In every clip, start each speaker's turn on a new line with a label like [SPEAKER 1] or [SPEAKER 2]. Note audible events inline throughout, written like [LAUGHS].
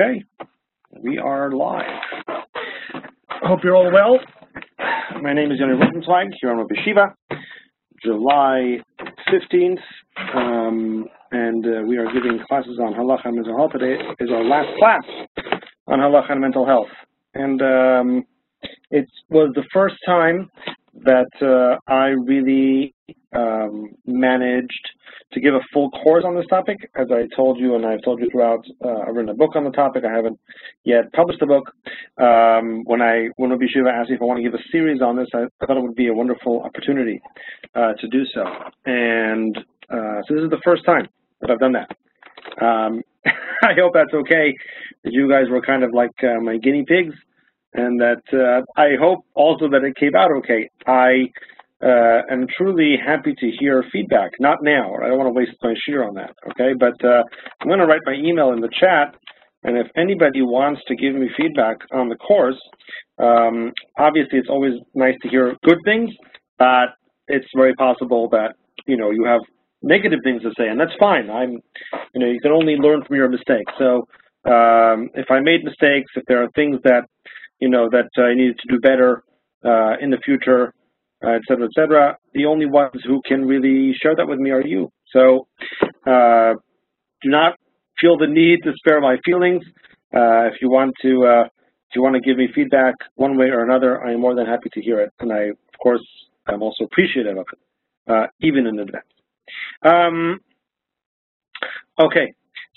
[SPEAKER 1] Okay, we are live. I hope you're all well. My name is Yoni Rosenzweig here on Rabbi Shiva, July 15th, um, and uh, we are giving classes on halacha and mental health. Today is our last class on halacha and mental health, and um, it was the first time that uh, I really um, managed to give a full course on this topic. As I told you, and I've told you throughout, uh, I've written a book on the topic. I haven't yet published the book. Um, when I when Rabbi Shiva asked me if I want to give a series on this, I, thought it would be a wonderful opportunity uh, to do so. And uh, so this is the first time that I've done that. Um, [LAUGHS] I hope that's okay. That you guys were kind of like uh, my guinea pigs, and that uh, I hope also that it came out okay. I uh, am truly happy to hear feedback. Not now. I don't want to waste my shiur on that. Okay, but uh, I'm going to write my email in the chat, and if anybody wants to give me feedback on the course, um, obviously it's always nice to hear good things, but it's very possible that you know you have negative things to say, and that's fine. I'm, you know, you can only learn from your mistakes. So um, if I made mistakes, if there are things that you know that I needed to do better uh, in the future, uh, et cetera, et cetera. The only ones who can really share that with me are you. So uh, do not feel the need to spare my feelings. Uh, if you want to, uh, if you want to give me feedback one way or another, I am more than happy to hear it. And I, of course, I'm also appreciative of it, uh, even in advance. Um, okay,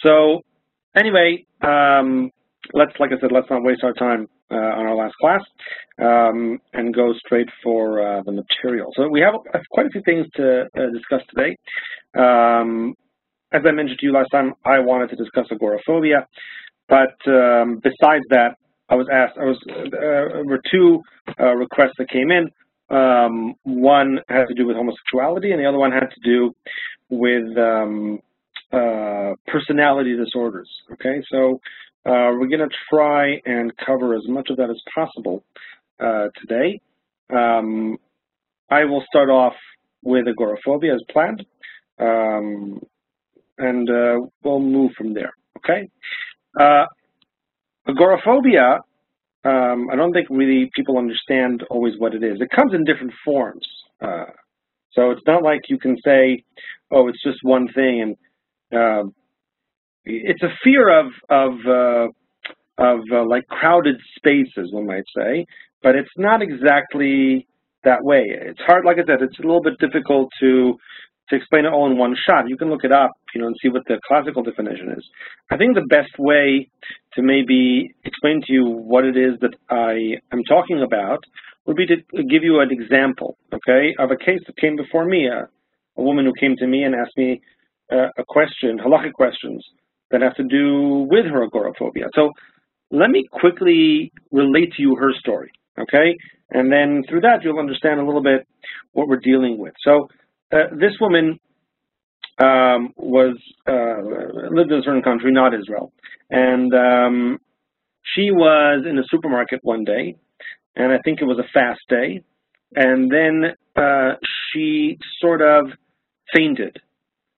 [SPEAKER 1] so anyway, um, let's, like I said, let's not waste our time uh, on our last class um, and go straight for uh, the material. So we have quite a few things to uh, discuss today. Um, as I mentioned to you last time, I wanted to discuss agoraphobia, but um, besides that, I was asked, I was, uh, there were two uh, requests that came in. Um, one had to do with homosexuality, and the other one had to do with um, uh, personality disorders. Okay, so uh, we're going to try and cover as much of that as possible uh, today. Um, I will start off with agoraphobia as planned, um, and uh, we'll move from there, okay? Uh, agoraphobia, um, I don't think really people understand always what it is. It comes in different forms. Uh, so it's not like you can say, oh, it's just one thing, and uh, it's a fear of of uh, of uh, like crowded spaces, one might say, but it's not exactly that way. It's hard, like I said, it's a little bit difficult to to explain it all in one shot. You can look it up, you know, and see what the classical definition is. I think the best way to maybe explain to you what it is that I am talking about would be to give you an example, okay, of a case that came before me, a, a woman who came to me and asked me uh, a question, halachic questions, that have to do with her agoraphobia. So let me quickly relate to you her story, okay? And then through that, you'll understand a little bit what we're dealing with. So uh, this woman um, was uh, lived in a certain country, not Israel, and um, she was in a supermarket one day, and I think it was a fast day, and then uh, she sort of fainted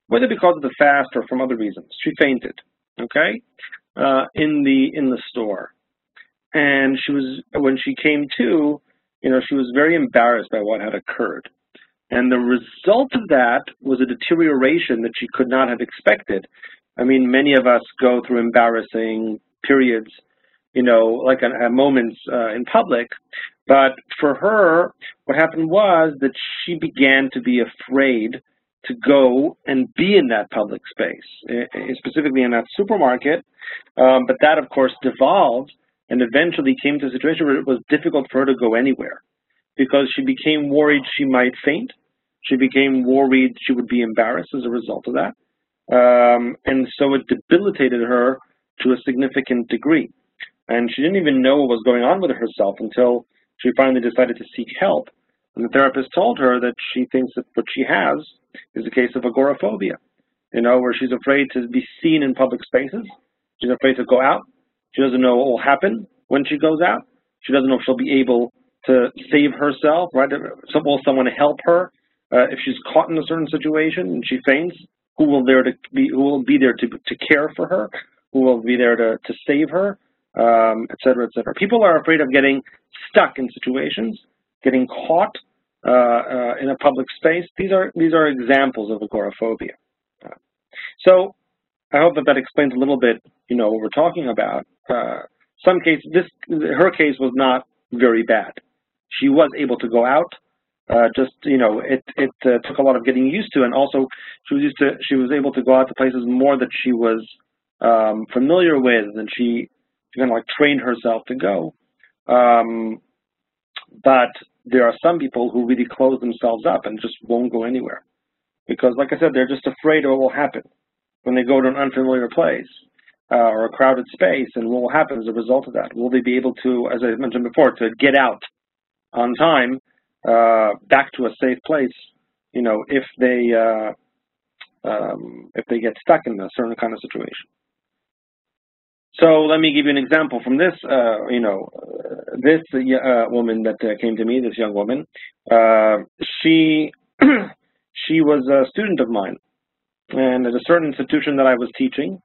[SPEAKER 1] whether because of the fast or from other reasons. She fainted, okay, uh, in the in the store, and she was when she came to, you know, she was very embarrassed by what had occurred, and the result of that was a deterioration that she could not have expected. I mean, many of us go through embarrassing periods, you know, like moments uh, in public, but for her, what happened was that she began to be afraid to go and be in that public space, specifically in that supermarket. Um, but that, of course, devolved and eventually came to a situation where it was difficult for her to go anywhere because she became worried she might faint. She became worried she would be embarrassed as a result of that. Um, and so it debilitated her to a significant degree. And she didn't even know what was going on with herself until she finally decided to seek help. And the therapist told her that she thinks that what she has is a case of agoraphobia, you know, where she's afraid to be seen in public spaces. She's afraid to go out. She doesn't know what will happen when she goes out. She doesn't know if she'll be able to save herself, right? Will someone help her uh, if she's caught in a certain situation and she faints? Who will there to be? Who will be there to to care for her? Who will be there to, to save her, um, et cetera, et cetera. People are afraid of getting stuck in situations, getting caught uh, uh, in a public space. These are these are examples of agoraphobia. Uh, so I hope that that explains a little bit, you know, what we're talking about. Uh, some case, this her case was not very bad. She was able to go out. Uh, just you know, it it uh, took a lot of getting used to, and also she was used to she was able to go out to places more that she was um, familiar with, and she, kind of like trained herself to go. Um, but there are some people who really close themselves up and just won't go anywhere because, like I said, they're just afraid of what will happen when they go to an unfamiliar place uh, or a crowded space, and what will happen as a result of that? Will they be able to, as I mentioned before, to get out on time uh, back to a safe place? You know, if they uh, um, if they get stuck in a certain kind of situation. So let me give you an example from this. Uh, you know, uh, this uh, woman that uh, came to me, this young woman, she [CLEARS THROAT] she was a student of mine, and at a certain institution that I was teaching,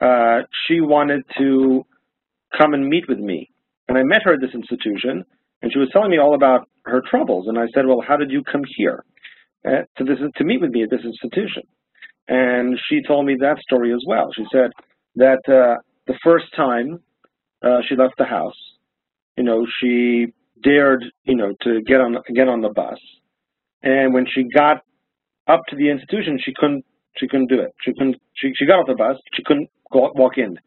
[SPEAKER 1] uh, she wanted to come and meet with me. And I met her at this institution, and she was telling me all about her troubles. And I said, well, how did you come here uh, to, this, to meet with me at this institution? And she told me that story as well. She said that uh, the first time uh, she left the house, you know, she dared, you know, to get on get on the bus, and when she got up to the institution, she couldn't she couldn't do it. She couldn't. She she got off the bus. She couldn't go walk in.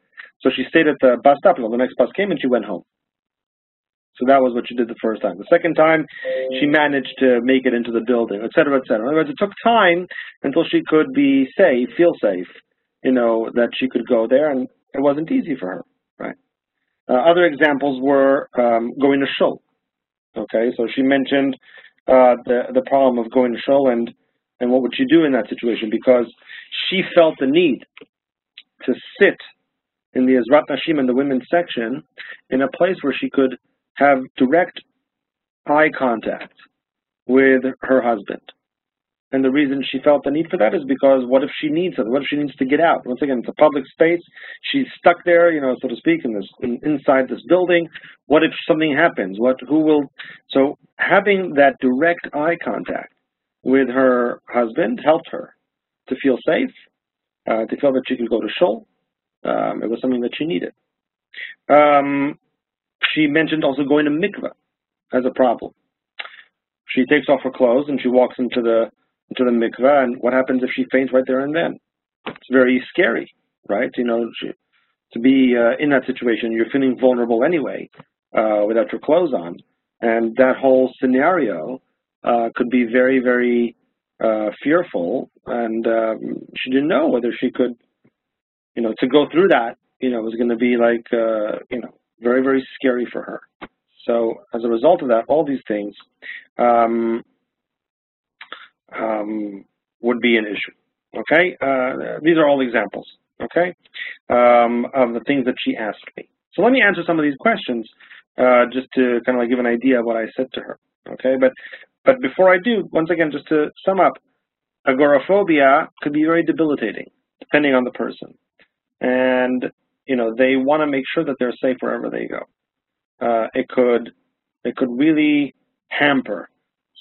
[SPEAKER 1] So she stayed at the bus stop until the next bus came, and she went home. So that was what she did the first time. The second time, she managed to make it into the building, et cetera, et cetera. In other words, it took time until she could be safe, feel safe, you know, that she could go there, and it wasn't easy for her, right? Uh, other examples were um, going to shul. Okay, so she mentioned uh, the the problem of going to shul and and what would she do in that situation? Because she felt the need to sit in the Ezrat Nashim in the women's section in a place where she could have direct eye contact with her husband. And the reason she felt the need for that is because what if she needs it? What if she needs to get out? Once again, it's a public space. She's stuck there, you know, so to speak, in this in, inside this building. What if something happens? What who will? So having that direct eye contact with her husband helped her to feel safe, uh, to feel that she could go to shul. Um, it was something that she needed. Um, she mentioned also going to mikveh as a problem. She takes off her clothes and she walks into the into the mikveh, and what happens if she faints right there and then? It's very scary, right? You know, she, to be uh, in that situation, you're feeling vulnerable anyway uh, without your clothes on, and that whole scenario could be very, very uh, fearful, and um, she didn't know whether she could, you know, to go through that, you know, was going to be like, uh, you know, very, very scary for her. So as a result of that, all these things um, um, would be an issue. Okay, uh, these are all examples. Okay, um, of the things that she asked me. So let me answer some of these questions uh, just to kind of like give an idea of what I said to her. Okay, but but before I do, once again, just to sum up, agoraphobia could be very debilitating, depending on the person. And, you know, they want to make sure that they're safe wherever they go. Uh, it could it could really hamper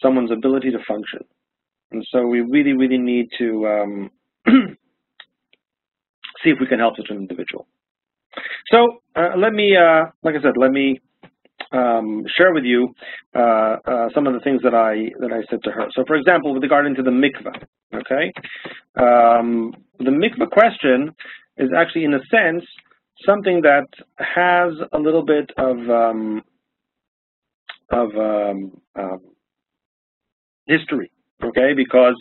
[SPEAKER 1] someone's ability to function. And so we really, really need to um, [CLEARS THROAT] see if we can help such an individual. So uh, let me, uh, like I said, let me um, share with you uh, uh, some of the things that I that I said to her. So, for example, with regard to the mikvah, okay, um, the mikvah question is actually, in a sense, something that has a little bit of um, of um, um, history, okay, because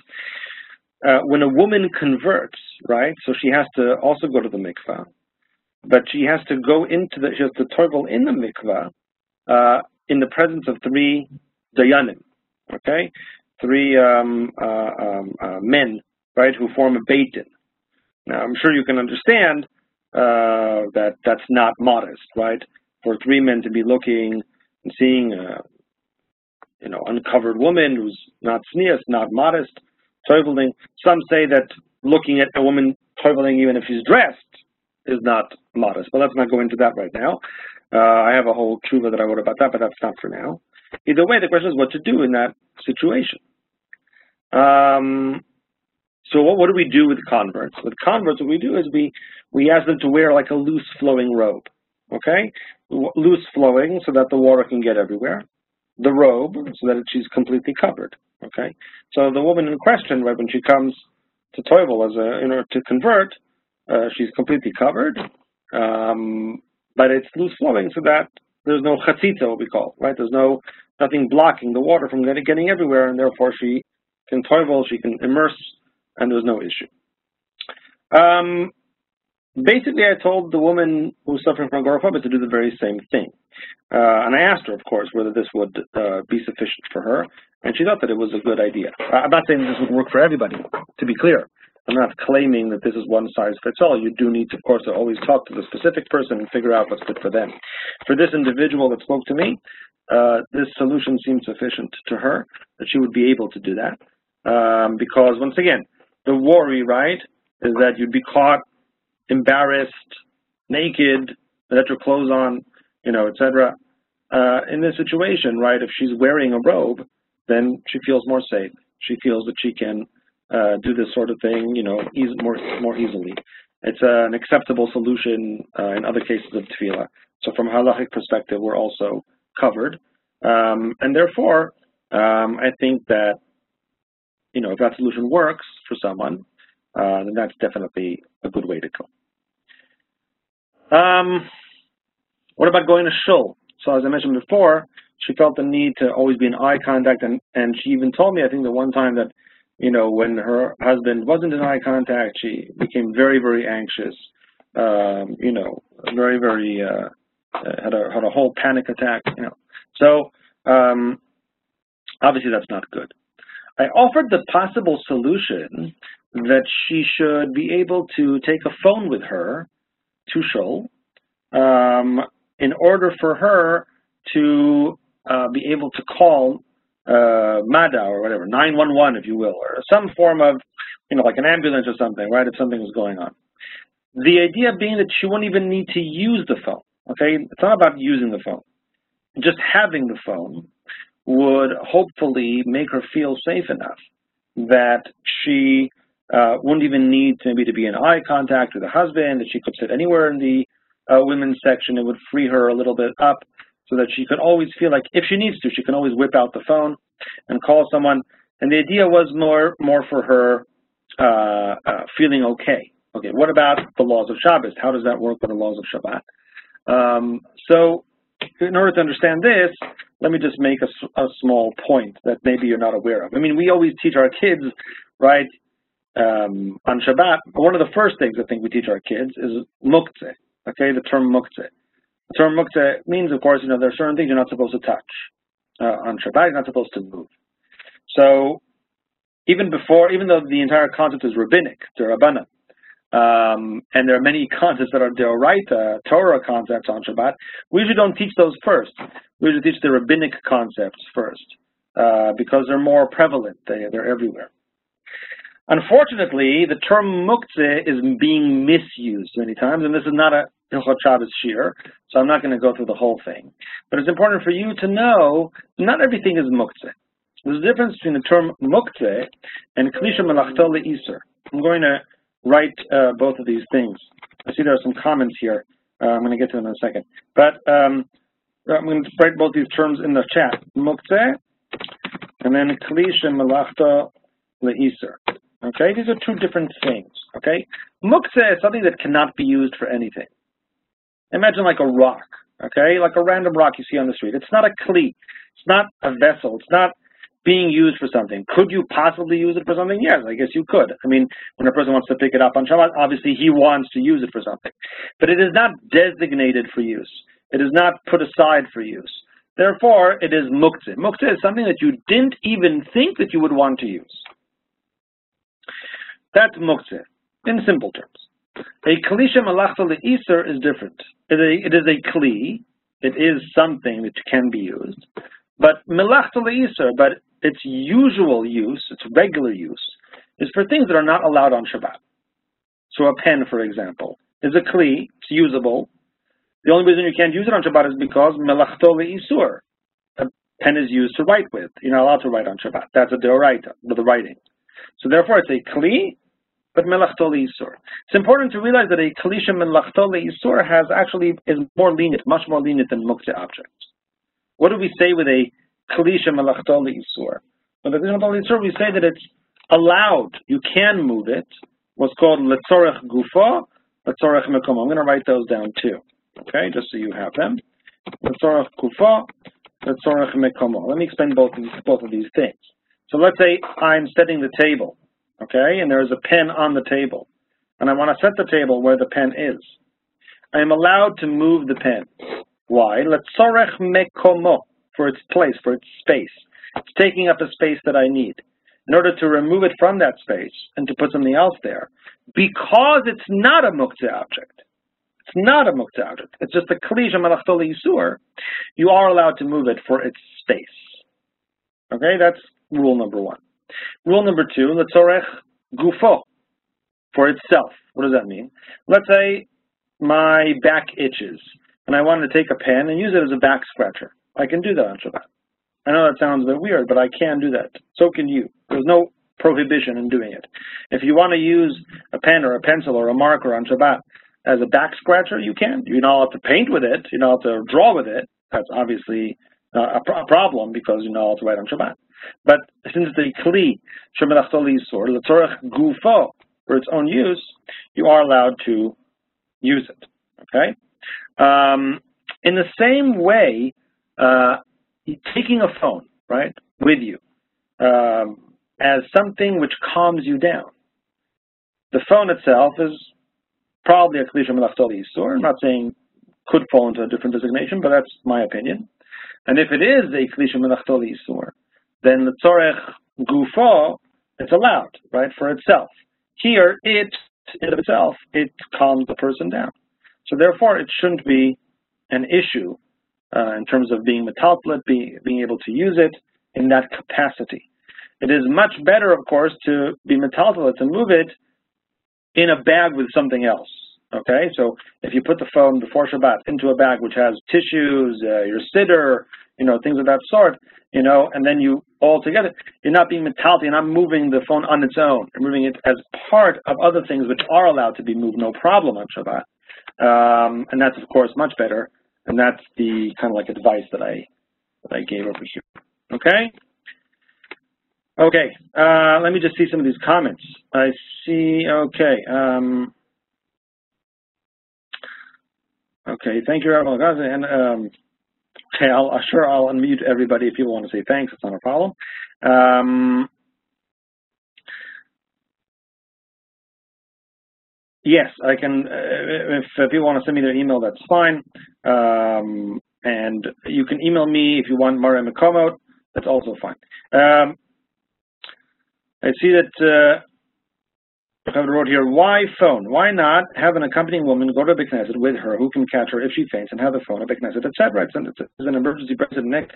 [SPEAKER 1] uh, when a woman converts, right, so she has to also go to the mikvah, but she has to go into the, she has to travel in the mikvah uh, in the presence of three dayanim, okay, three um, uh, um, uh, men, right, who form a beit din. Now, I'm sure you can understand uh, that that's not modest, right? For three men to be looking and seeing a, you know, uncovered woman who's not tznius, not modest, toiveling. Some say that looking at a woman toiveling, even if she's dressed, is not modest. But let's not go into that right now. Uh, I have a whole tshuva that I wrote about that, but that's not for now. Either way, the question is what to do in that situation. Um, so what, what do we do with converts? With converts, what we do is we, we ask them to wear like a loose flowing robe, okay? Loose flowing so that the water can get everywhere. The robe so that she's completely covered, okay? So the woman in question, right, when she comes to Toivel as a, in order to convert, uh, she's completely covered, um, but it's loose flowing so that there's no chatzitza, what we call, right? There's no nothing blocking the water from getting, everywhere, and therefore she can toivel, she can immerse, and there's no issue. Um, basically, I told the woman who's suffering from agoraphobia to do the very same thing. Uh, and I asked her, of course, whether this would uh, be sufficient for her, and she thought that it was a good idea. I'm not saying this would work for everybody, to be clear. I'm not claiming that this is one size fits all. You do need to, of course, to always talk to the specific person and figure out what's good for them. For this individual that spoke to me, uh, this solution seemed sufficient to her, that she would be able to do that. Um, because, once again, the worry, right, is that you'd be caught embarrassed, naked, without your clothes on, you know, etc. Uh, in this situation, right, if she's wearing a robe, then she feels more safe. She feels that she can uh, do this sort of thing, you know, more more easily. It's uh, an acceptable solution uh, in other cases of tevilah. So from a halachic perspective, we're also covered, um, and therefore, um, I think that you know if that solution works for someone, uh, then that's definitely a good way to go. Um, what about going to shul? So as I mentioned before, she felt the need to always be in eye contact, and and she even told me, I think, the one time that you know, when her husband wasn't in eye contact, she became very, very anxious. Um, you know, very, very uh, had a had a whole panic attack. You know, so um, obviously that's not good. I offered the possible solution that she should be able to take a phone with her to Shul um, in order for her to uh, be able to call uh, MADA or whatever, 911 if you will, or some form of, you know, like an ambulance or something, right, if something was going on. The idea being that she wouldn't even need to use the phone, okay? It's not about using the phone. Just having the phone would hopefully make her feel safe enough that she uh, wouldn't even need to, maybe to be in eye contact with her husband, that she could sit anywhere in the uh, women's section. It would free her a little bit up so that she could always feel like if she needs to, she can always whip out the phone and call someone. And the idea was more more for her uh, uh, feeling okay. Okay, what about the laws of Shabbos? How does that work with the laws of Shabbat? Um, so in order to understand this, let me just make a, a, small point that maybe you're not aware of. I mean, we always teach our kids, right, um, on Shabbat, one of the first things I think we teach our kids is muktzeh, okay, the term muktzeh. The term muktzeh means, of course, you know, there are certain things you're not supposed to touch. Uh, on Shabbat, you're not supposed to move. So even before, even though the entire concept is rabbinic, Rabbanan, um, and there are many [LAUGHS] concepts that are Deoraita, Torah concepts on Shabbat, we usually don't teach those first. We usually teach the rabbinic concepts first uh, because they're more prevalent. They, they're everywhere. Unfortunately, the term muktzeh is being misused many times, and this is not a Hilchot Shabbos Shiur, so I'm not going to go through the whole thing. But it's important for you to know not everything is muktzeh. There's a difference between the term muktzeh and kli shemelachto l'issur. I'm going to write uh, both of these things. I see there are some comments here. Uh, I'm going to get to them in a second. But um, I'm going to write both these terms in the chat. Muktzeh and then kli shemelachto l'issur. Okay, these are two different things. Okay, muktzeh is something that cannot be used for anything. Imagine like a rock. Okay, like a random rock you see on the street. It's not a cleat. It's not a vessel. It's not being used for something. Could you possibly use it for something? Yes, I guess you could. I mean, when a person wants to pick it up on Shabbat, obviously he wants to use it for something. But it is not designated for use. It is not put aside for use. Therefore, it is muktzeh. Muktzeh is something that you didn't even think that you would want to use. That's muktzeh, in simple terms. A kli shemelachto l'issur is different. It is a kli, it is something which can be used, but melachto l'issur, but its usual use, its regular use, is for things that are not allowed on Shabbat. So a pen, for example, is a kli, it's usable. The only reason you can't use it on Shabbat is because melachto isur. A pen is used to write with. You're not allowed to write on Shabbat. That's a deoraita, with the writing. So therefore it's a kli, but melachto isur. It's important to realize that a kli shemelachto isur has actually is more lenient, much more lenient than muktzah objects. What do we say with a kli shemelachto isur? With a kli shemelachto isur, we say that it's allowed. You can move it. What's called letzorech gufa, letzorech mekom. I'm going to write those down too. Okay, just so you have them. Letzorech gufa, letzorech mekomo. Let me explain both of these, both of these things. So let's say I'm setting the table, okay, and there's a pen on the table, and I want to set the table where the pen is. I am allowed to move the pen. Why? Letzorech mekomo, for its place, for its space. It's taking up a space that I need in order to remove it from that space and to put something else there, because it's not a muktzah object. It's not a muktzah object. It's just a kli shemelachto l'issur. You are allowed to move it for its space. Okay, that's rule number one. Rule number two, letzorech gufo, for itself. What does that mean? Let's say my back itches, and I want to take a pen and use it as a back scratcher. I can do that on Shabbat. I know that sounds a bit weird, but I can do that. So can you. There's no prohibition in doing it. If you want to use a pen or a pencil or a marker on Shabbat as a back scratcher, you can. You're not allowed to paint with it. You're not allowed to draw with it. That's obviously a, pro problem because you're not allowed to write on Shabbat. But since the kli or letzorech gufo for its own use, you are allowed to use it. Okay. Um, in the same way, uh, taking a phone, right, with you um, as something which calms you down. The phone itself is probably a kli shemelachto l'issur. I'm not saying could fall into a different designation, but that's my opinion. And if it is a kli shemelachto l'issur, then the tzorech gufo, it's allowed, right, for itself. Here, it, in of itself, it calms the person down. So therefore, it shouldn't be an issue uh, in terms of being metaltel, being, being able to use it in that capacity. It is much better, of course, to be metaltel, to move it in a bag with something else. Okay, so if you put the phone before Shabbat into a bag which has tissues, uh, your siddur, you know, things of that sort, you know, and then you all together, you're not being metaltel, you're not moving the phone on its own. You're moving it as part of other things which are allowed to be moved, no problem on Shabbat. Um, and that's, of course, much better and that's the kind of like advice that I that I gave over here. Okay. Okay. Uh, let me just see some of these comments. I see. Okay. Um, okay. Thank you, everyone. And um, okay, I'll sure I'll unmute everybody if people want to say thanks. It's not a problem. Um, Yes, I can. Uh, if, if people want to send me their email, that's fine. Um, and you can email me if you want Maria McComote. That's also fine. Um, I see that uh, I wrote here, why phone? Why not have an accompanying woman go to the Knesset with her who can catch her if she faints and have the phone at the Knesset, etc. It's an, it's an emergency president Nick.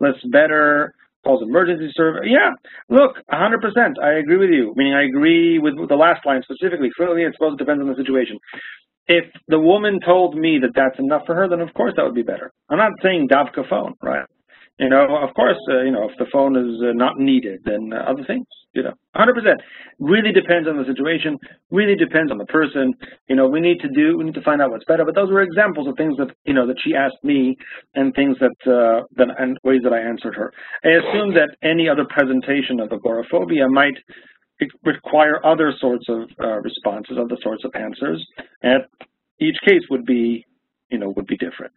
[SPEAKER 1] Let's better calls emergency service. Yeah, look, 100%. I agree with you. Meaning, I agree with the last line specifically. Clearly, it's supposed to depend on the situation. If the woman told me that that's enough for her, then of course that would be better. I'm not saying davka phone, right? You know, of course, uh, you know, if the phone is uh, not needed, then uh, other things, you know, 100%. Really depends on the situation, really depends on the person. You know, we need to do, we need to find out what's better. But those were examples of things that, you know, that she asked me and things that, uh, that and ways that I answered her. I assume that any other presentation of agoraphobia might require other sorts of uh, responses, other sorts of answers, and each case would be, you know, would be different.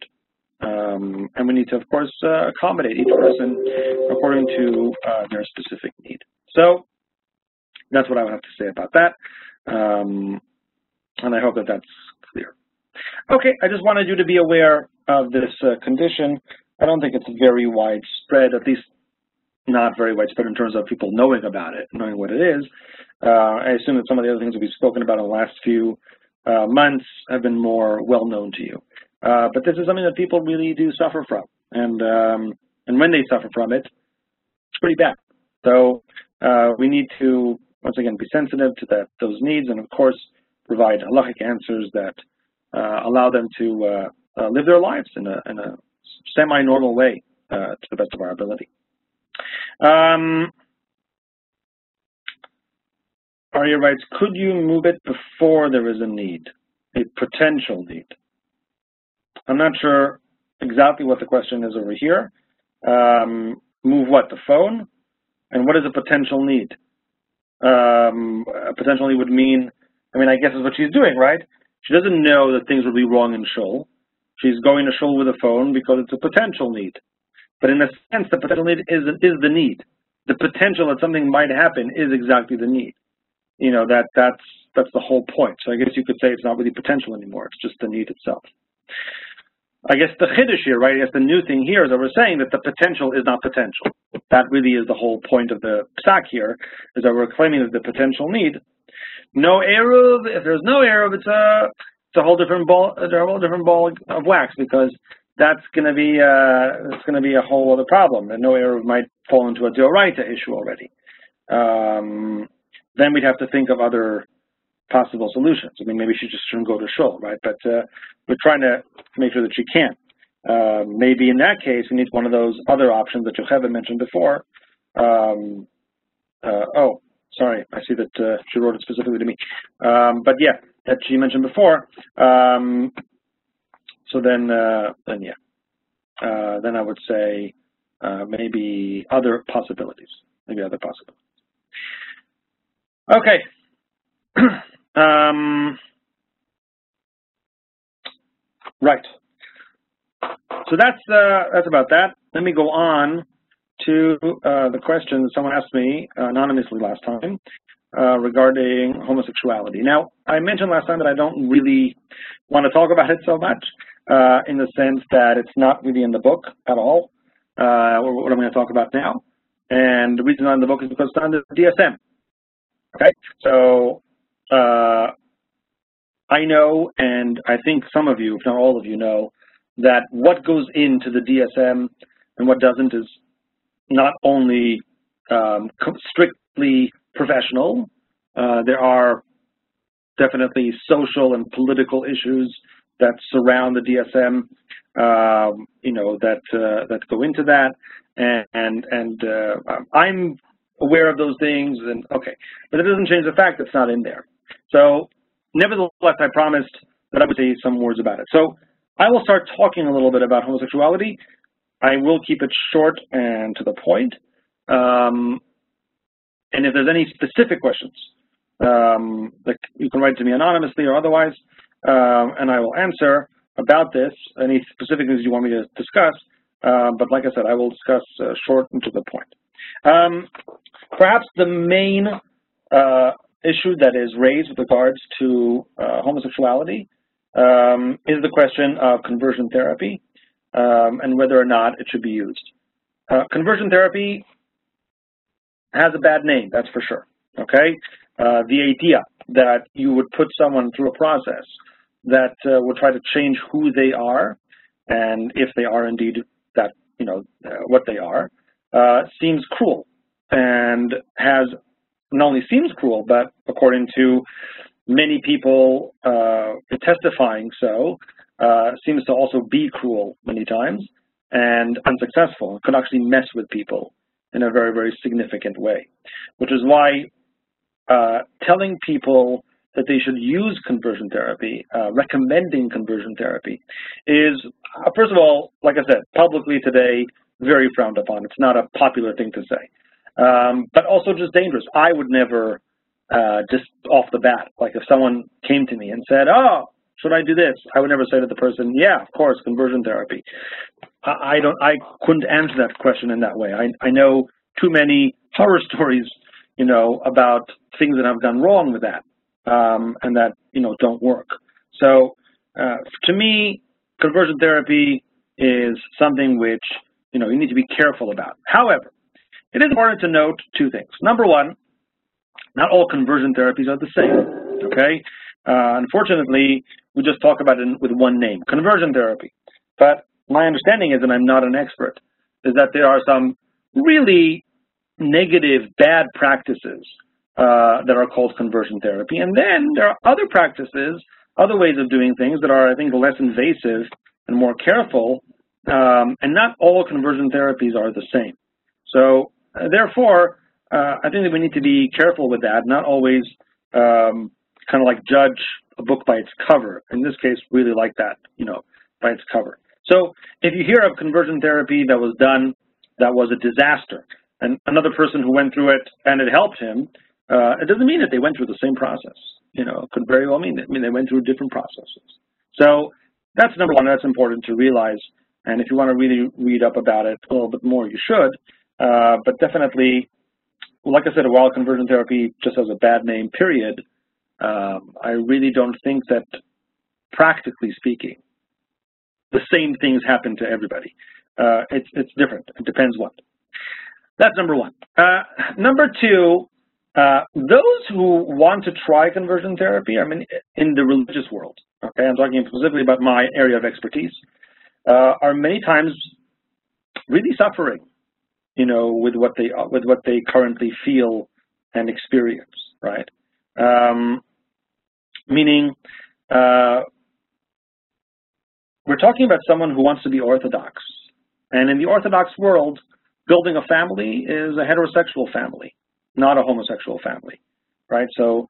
[SPEAKER 1] Um, and we need to, of course, uh, accommodate each person according to uh, their specific need. So that's what I would have to say about that. Um, and I hope that that's clear. Okay, I just wanted you to be aware of this uh, condition. I don't think it's very widespread, at least not very widespread in terms of people knowing about it, knowing what it is. Uh, I assume that some of the other things that we've spoken about in the last few uh, months have been more well known to you. Uh, but this is something that people really do suffer from. And, um, and when they suffer from it, it's pretty bad. So uh, we need to, once again, be sensitive to that, those needs. And of course, provide halachic answers that uh, allow them to uh, uh, live their lives in a, in a semi-normal way uh, to the best of our ability. Um, Arya writes, could you move it before there is a need, a potential need? I'm not sure exactly what the question is over here. Um, move what, the phone? And what is a potential need? Um, potentially would mean, I mean, I guess is what she's doing, right? She doesn't know that things will be wrong in shul. She's going to shul with a phone because it's a potential need. But in a sense, the potential need is, is the need. The potential that something might happen is exactly the need. You know, that that's that's the whole point. So I guess you could say it's not really potential anymore. It's just the need itself. I guess the chiddush here, right? I guess the new thing here is that we're saying that the potential is not potential. That really is the whole point of the psak here, is that we're claiming that the potential need. No eruv. If there's no eruv, it's a it's a whole different ball. A whole different ball of wax because that's going to be uh, it's going to be a whole other problem. And no eruv might fall into a deoraita issue already. Um, then we'd have to think of other possible solutions. I mean, maybe she just shouldn't go to shul, right? But uh, we're trying to make sure that she can. Uh, maybe in that case, we need one of those other options that Yocheved mentioned before. Um, uh, oh, sorry, I see that uh, she wrote it specifically to me. Um, but yeah, that she mentioned before. Um, so then, uh, then yeah, uh, then I would say maybe other possibilities. Maybe other possibilities. Okay. [CLEARS THROAT] Um, right. So that's uh, that's about that. Let me go on to uh, the question someone asked me anonymously last time uh, regarding homosexuality. Now, I mentioned last time that I don't really want to talk about it so much uh, in the sense that it's not really in the book at all, uh, what I'm going to talk about now. And the reason not in the book is because it's on the DSM. Okay, so uh, I know, and I think some of you, if not all of you, know that what goes into the DSM and what doesn't is not only um, strictly professional. Uh, there are definitely social and political issues that surround the DSM, um, you know, that uh, that go into that, and and, and uh, I'm aware of those things, and okay, but it doesn't change the fact that it's not in there. So nevertheless, I promised that I would say some words about it. So I will start talking a little bit about homosexuality. I will keep it short and to the point. Um, and if there's any specific questions, um, like you can write to me anonymously or otherwise, um, and I will answer about this, any specific things you want me to discuss. Uh, but like I said, I will discuss uh, short and to the point. Um, perhaps the main uh, issue that is raised with regards to uh, homosexuality um, is the question of conversion therapy um, and whether or not it should be used. Uh, conversion therapy has a bad name, that's for sure. Okay, uh, the idea that you would put someone through a process that uh, would try to change who they are, and if they are indeed that you know what they are, uh, seems cruel and has not only seems cruel, but according to many people uh, testifying so, uh, seems to also be cruel many times and unsuccessful. Could actually mess with people in a very, very significant way, which is why uh, telling people that they should use conversion therapy, uh, recommending conversion therapy, is, uh, first of all, like I said, publicly today, very frowned upon. It's not a popular thing to say um, but also just dangerous. I would never uh, just off the bat, like if someone came to me and said, "Oh, should I do this?" I would never say to the person, "Yeah, of course, conversion therapy." I, I don't. I couldn't answer that question in that way. I, I know too many horror [LAUGHS] stories, you know, about things that I've gone wrong with that um, and that you know don't work. So uh, to me, conversion therapy is something which you know you need to be careful about. However, it is important to note two things. Number one, not all conversion therapies are the same, okay? Uh, unfortunately, we just talk about it with one name, conversion therapy. But my understanding is, and I'm not an expert, is that there are some really negative, bad practices uh, that are called conversion therapy. And then there are other practices, other ways of doing things that are, I think, less invasive and more careful. Um, and not all conversion therapies are the same. So therefore, uh, I think that we need to be careful with that, not always um, kind of like judge a book by its cover. In this case, really like that, you know, by its cover. So if you hear of conversion therapy that was done that was a disaster, and another person who went through it and it helped him, uh, it doesn't mean that they went through the same process. You know, it could very well mean that I mean they went through different processes. So that's number one. That's important to realize. And if you want to really read up about it a little bit more, you should. Uh, but definitely, like I said, while conversion therapy just has a bad name, period, um, I really don't think that, practically speaking, the same things happen to everybody. Uh, it's, it's different. It depends what. That's number one. Uh, number two, uh, those who want to try conversion therapy, I mean, in the religious world, okay, I'm talking specifically about my area of expertise, uh, are many times really suffering, you know, with what they with what they currently feel and experience, right? Um, meaning, uh, we're talking about someone who wants to be Orthodox, and in the Orthodox world, building a family is a heterosexual family, not a homosexual family, right? So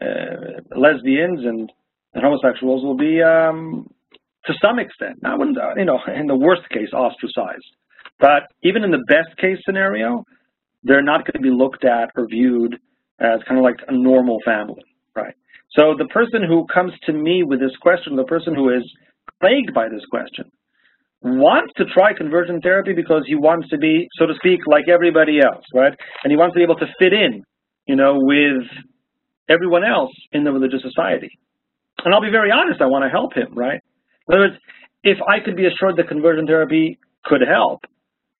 [SPEAKER 1] uh, lesbians and, and homosexuals will be, um, to some extent, not when, you know, in the worst case, ostracized. But even in the best case scenario, they're not going to be looked at or viewed as kind of like a normal family, right? So the person who comes to me with this question, the person who is plagued by this question, wants to try conversion therapy because he wants to be, so to speak, like everybody else, right? And he wants to be able to fit in, you know, with everyone else in the religious society. And I'll be very honest, I want to help him, right? In other words, if I could be assured that conversion therapy could help,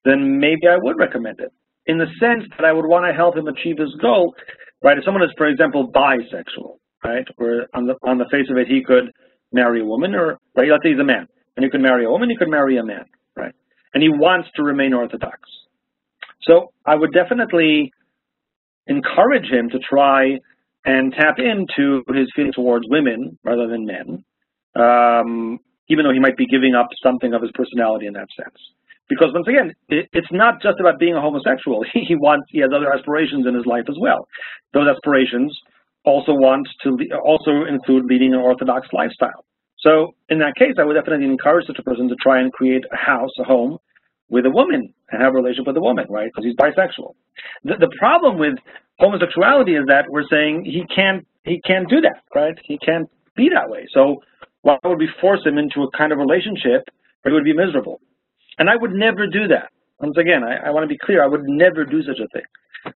[SPEAKER 1] then maybe I would recommend it. In the sense that I would want to help him achieve his goal, right? If someone is, for example, bisexual, right? Where on the on the face of it he could marry a woman or right, let's say he's a man and he could marry a woman, he could marry a man, right? And he wants to remain Orthodox. So I would definitely encourage him to try and tap into his feelings towards women rather than men, um, even though he might be giving up something of his personality in that sense. Because once again, it, it's not just about being a homosexual. [LAUGHS] He, he wants, he has other aspirations in his life as well. Those aspirations also want to also include leading an Orthodox lifestyle. So in that case, I would definitely encourage such a person to try and create a house, a home, with a woman and have a relationship with a woman, right? Because he's bisexual. The, the problem with homosexuality is that we're saying he can't he can't do that, right? He can't be that way. So why would we force him into a kind of relationship where he would be miserable? And I would never do that. Once again, I, I want to be clear, I would never do such a thing.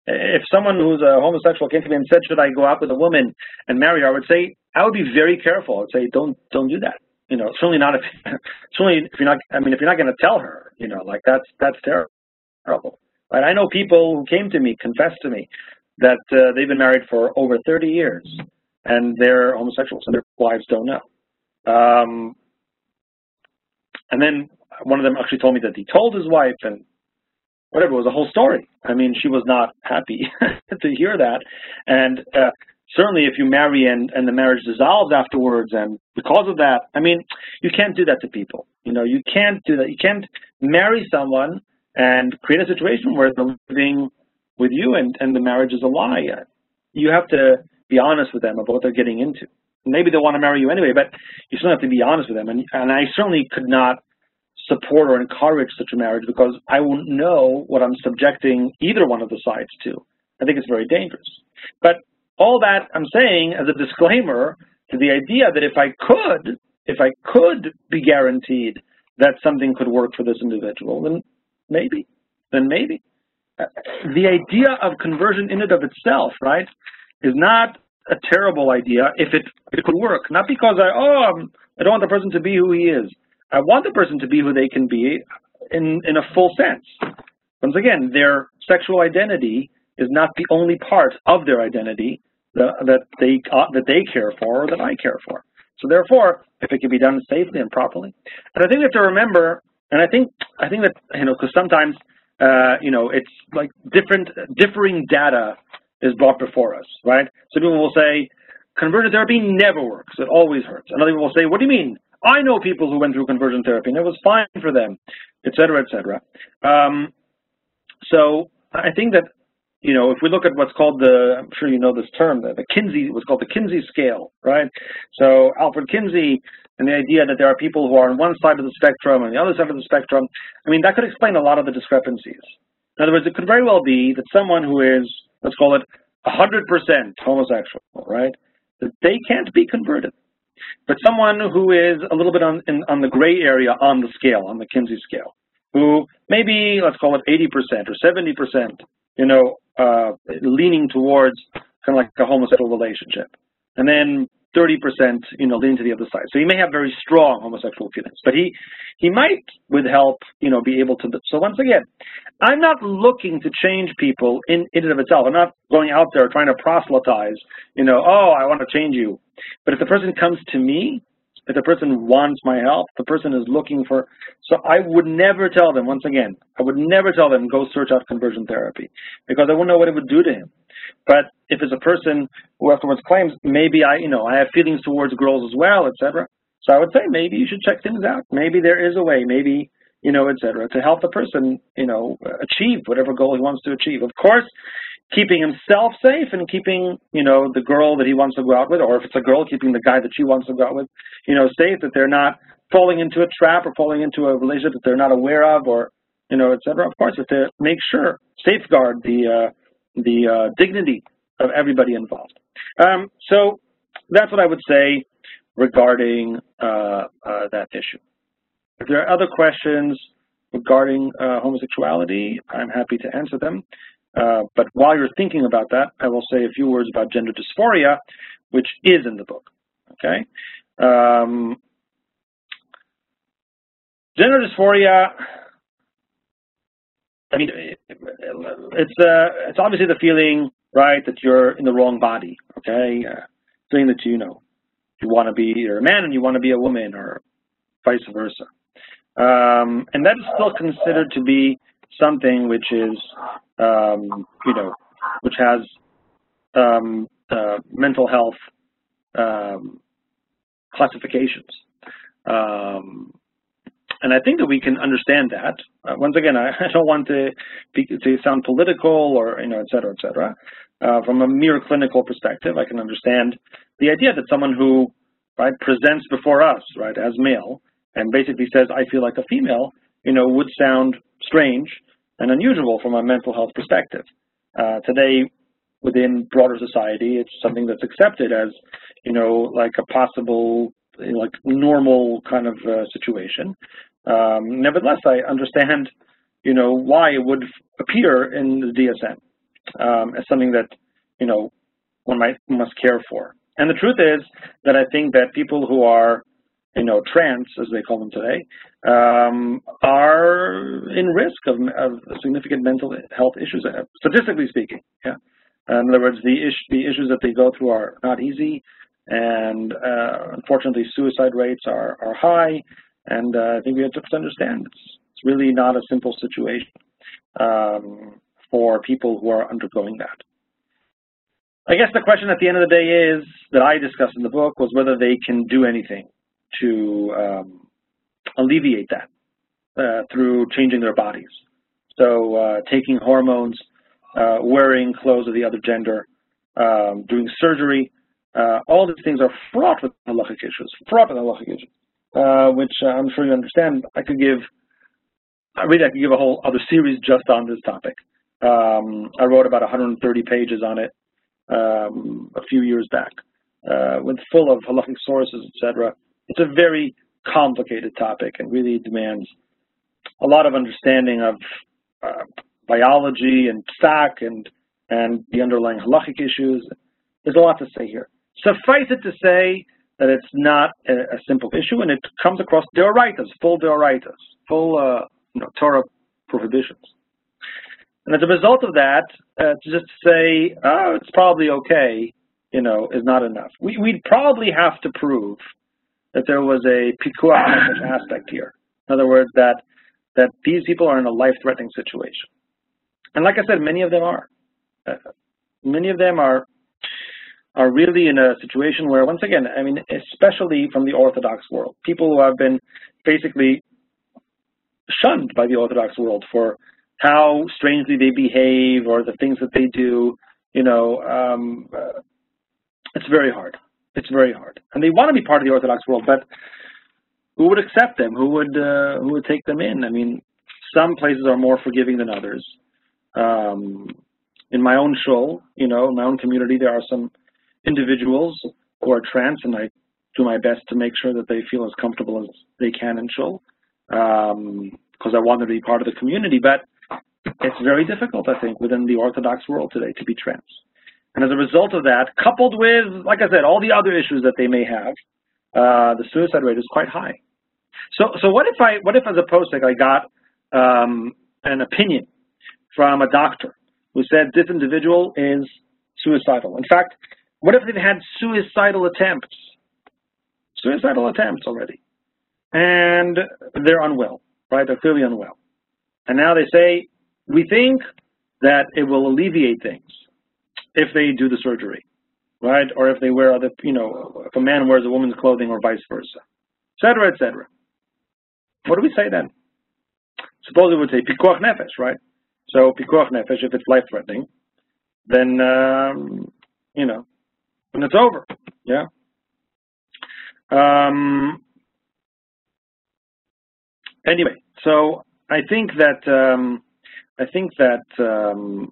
[SPEAKER 1] If someone who's a homosexual came to me and said, should I go out with a woman and marry her, I would say, I would be very careful. I'd say, don't don't do that. You know, certainly not if [LAUGHS] certainly if you're not. I mean, if you're not going to tell her, you know, like that's that's terrible. Right? I know people who came to me, confessed to me, that uh, they've been married for over 30 years and they're homosexuals and their wives don't know. Um, and then one of them actually told me that he told his wife and whatever, it was a whole story. I mean, she was not happy [LAUGHS] to hear that. And uh, certainly if you marry and, and the marriage dissolves afterwards and because of that, I mean, you can't do that to people. You know, you can't do that. You can't marry someone and create a situation where they're living with you and, and the marriage is a lie. You have to be honest with them about what they're getting into. Maybe they want to marry you anyway, but you still have to be honest with them. And, and I certainly could not support or encourage such a marriage because I won't know what I'm subjecting either one of the sides to. I think it's very dangerous. But all that I'm saying as a disclaimer to the idea that if I could, if I could be guaranteed that something could work for this individual, then maybe, then maybe. Uh, the idea of conversion in and of itself, right, is not a terrible idea if it, it could work. Not because I, oh, I'm, I do not want the person to be who he is. I want the person to be who they can be in, in a full sense. Once again, their sexual identity is not the only part of their identity that, that they uh, that they care for or that I care for. So therefore, if it can be done safely and properly, and I think we have to remember, and I think I think that you know because sometimes uh, you know it's like different differing data is brought before us, right? Some people will say, conversion therapy never works. It always hurts. And other people will say, what do you mean? I know people who went through conversion therapy and it was fine for them, et cetera, et cetera. Um, so I think that, you know, if we look at what's called the, I'm sure you know this term, the, the Kinsey, what's called the Kinsey scale, right? So Alfred Kinsey and the idea that there are people who are on one side of the spectrum and the other side of the spectrum, I mean, that could explain a lot of the discrepancies. In other words, it could very well be that someone who is, let's call it 100% homosexual, right, that they can't be converted. But someone who is a little bit on, in, on the gray area on the scale, on the Kinsey scale, who maybe, let's call it 80% or 70%, you know, uh, leaning towards kind of like a homosexual relationship. And then 30%, you know, leaning to the other side. So he may have very strong homosexual feelings, but he, he might, with help, you know, be able to. So once again, I'm not looking to change people in, in and of itself. I'm not going out there trying to proselytize, you know, oh, I want to change you. But if the person comes to me, if the person wants my help, the person is looking for, so I would never tell them, once again, I would never tell them, go search out conversion therapy, because I wouldn't know what it would do to him. But if it's a person who afterwards claims, maybe I, you know, I have feelings towards girls as well, etc. So I would say maybe you should check things out. Maybe there is a way, maybe, you know, etc. to help the person, you know, achieve whatever goal he wants to achieve. Of course, keeping himself safe and keeping, you know, the girl that he wants to go out with, or if it's a girl, keeping the guy that she wants to go out with, you know, safe, that they're not falling into a trap or falling into a relationship that they're not aware of or, you know, et cetera. Of course, to make sure, safeguard the, uh, the uh, dignity of everybody involved. Um, so that's what I would say regarding uh, uh, that issue. If there are other questions regarding uh, homosexuality, I'm happy to answer them. Uh, but while you're thinking about that, I will say a few words about gender dysphoria, which is in the book. Okay, um, gender dysphoria I mean, it's uh, it's obviously the feeling, right, that you're in the wrong body, okay? Uh, feeling that you know you want to be you're a man and you want to be a woman, or vice versa. Um, and that is still considered to be something which is, um, you know, which has um, uh, mental health um, classifications. Um, and I think that we can understand that. Uh, once again, I, [LAUGHS] I don't want to, be, to sound political or, you know, et cetera, et cetera. Uh, from a mere clinical perspective, I can understand the idea that someone who, right, presents before us, right, as male, and basically says, I feel like a female, you know, would sound strange and unusual from a mental health perspective. Uh, today, within broader society, it's something that's accepted as, you know, like a possible, like normal kind of uh, situation. Um, nevertheless, I understand, you know, why it would appear in the DSM um, as something that, you know, one might must care for. And the truth is that I think that people who are, you know, trans, as they call them today, um, are in risk of, of, significant mental health issues, uh, statistically speaking. Yeah. In other words, the, is the issues that they go through are not easy, and uh, unfortunately, suicide rates are, are high, and uh, I think we have to understand it's, it's really not a simple situation um, for people who are undergoing that. I guess the question at the end of the day is that I discussed in the book was whether they can do anything to um, alleviate that uh, through changing their bodies. So uh, taking hormones, uh, wearing clothes of the other gender, um, doing surgery, uh, all these things are fraught with halachic issues, fraught with halachic issues uh, which I'm sure you understand. I could give, really I could give a whole other series just on this topic. Um, I wrote about 130 pages on it um, a few years back, uh, with full of halachic sources, etc. It's a very complicated topic and really demands a lot of understanding of uh, biology and psak and and the underlying halachic issues. There's a lot to say here. Suffice it to say that it's not a, a, simple issue, and it comes across deoraitas, full deoraitas, full uh, you know, Torah prohibitions. And as a result of that, uh, to just say, oh, it's probably okay, you know, is not enough. We, would probably have to prove that there was a pikuach aspect here. In other words, that that these people are in a life-threatening situation. And like I said, many of them are. Uh, Many of them are are really in a situation where, once again, I mean, especially from the Orthodox world, people who have been basically shunned by the Orthodox world for how strangely they behave or the things that they do, you know, um, uh, it's very hard. It's very hard, and they want to be part of the Orthodox world, but who would accept them? Who would uh, who would take them in? I mean, some places are more forgiving than others. Um, in my own shul, you know, in my own community, there are some individuals who are trans, and I do my best to make sure that they feel as comfortable as they can in shul, because um, I want them to be part of the community. But it's very difficult, I think, within the Orthodox world today to be trans. And as a result of that, coupled with, like I said, all the other issues that they may have, uh, the suicide rate is quite high. So, so what if I, what if as a posek I got um, an opinion from a doctor who said this individual is suicidal? In fact, what if they've had suicidal attempts? Suicidal attempts already, and they're unwell, right? They're clearly unwell, and now they say we think that it will alleviate things if they do the surgery, right? Or if they wear other, you know, if a man wears a woman's clothing or vice versa, etc., etc. What do we say then? Suppose we would say pikuach nefesh, right? So pikuach nefesh, if it's life-threatening, then um, you know, when it's over, yeah. Um, anyway, so I think that um, I think that um,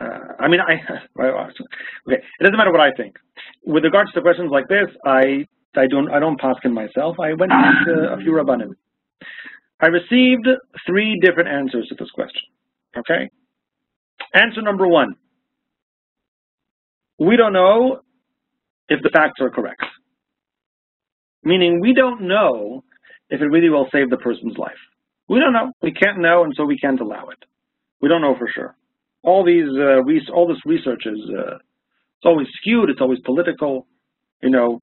[SPEAKER 1] uh, I mean I [LAUGHS] okay. It doesn't matter what I think. With regards to questions like this, I I don't I don't paskin myself. I went to a few rabbanim. I received three different answers to this question. Okay. Answer number one. We don't know if the facts are correct. Meaning we don't know if it really will save the person's life. We don't know. We can't know, and so we can't allow it. We don't know for sure. All these, uh, all this research is, uh, it's always skewed. It's always political. You know,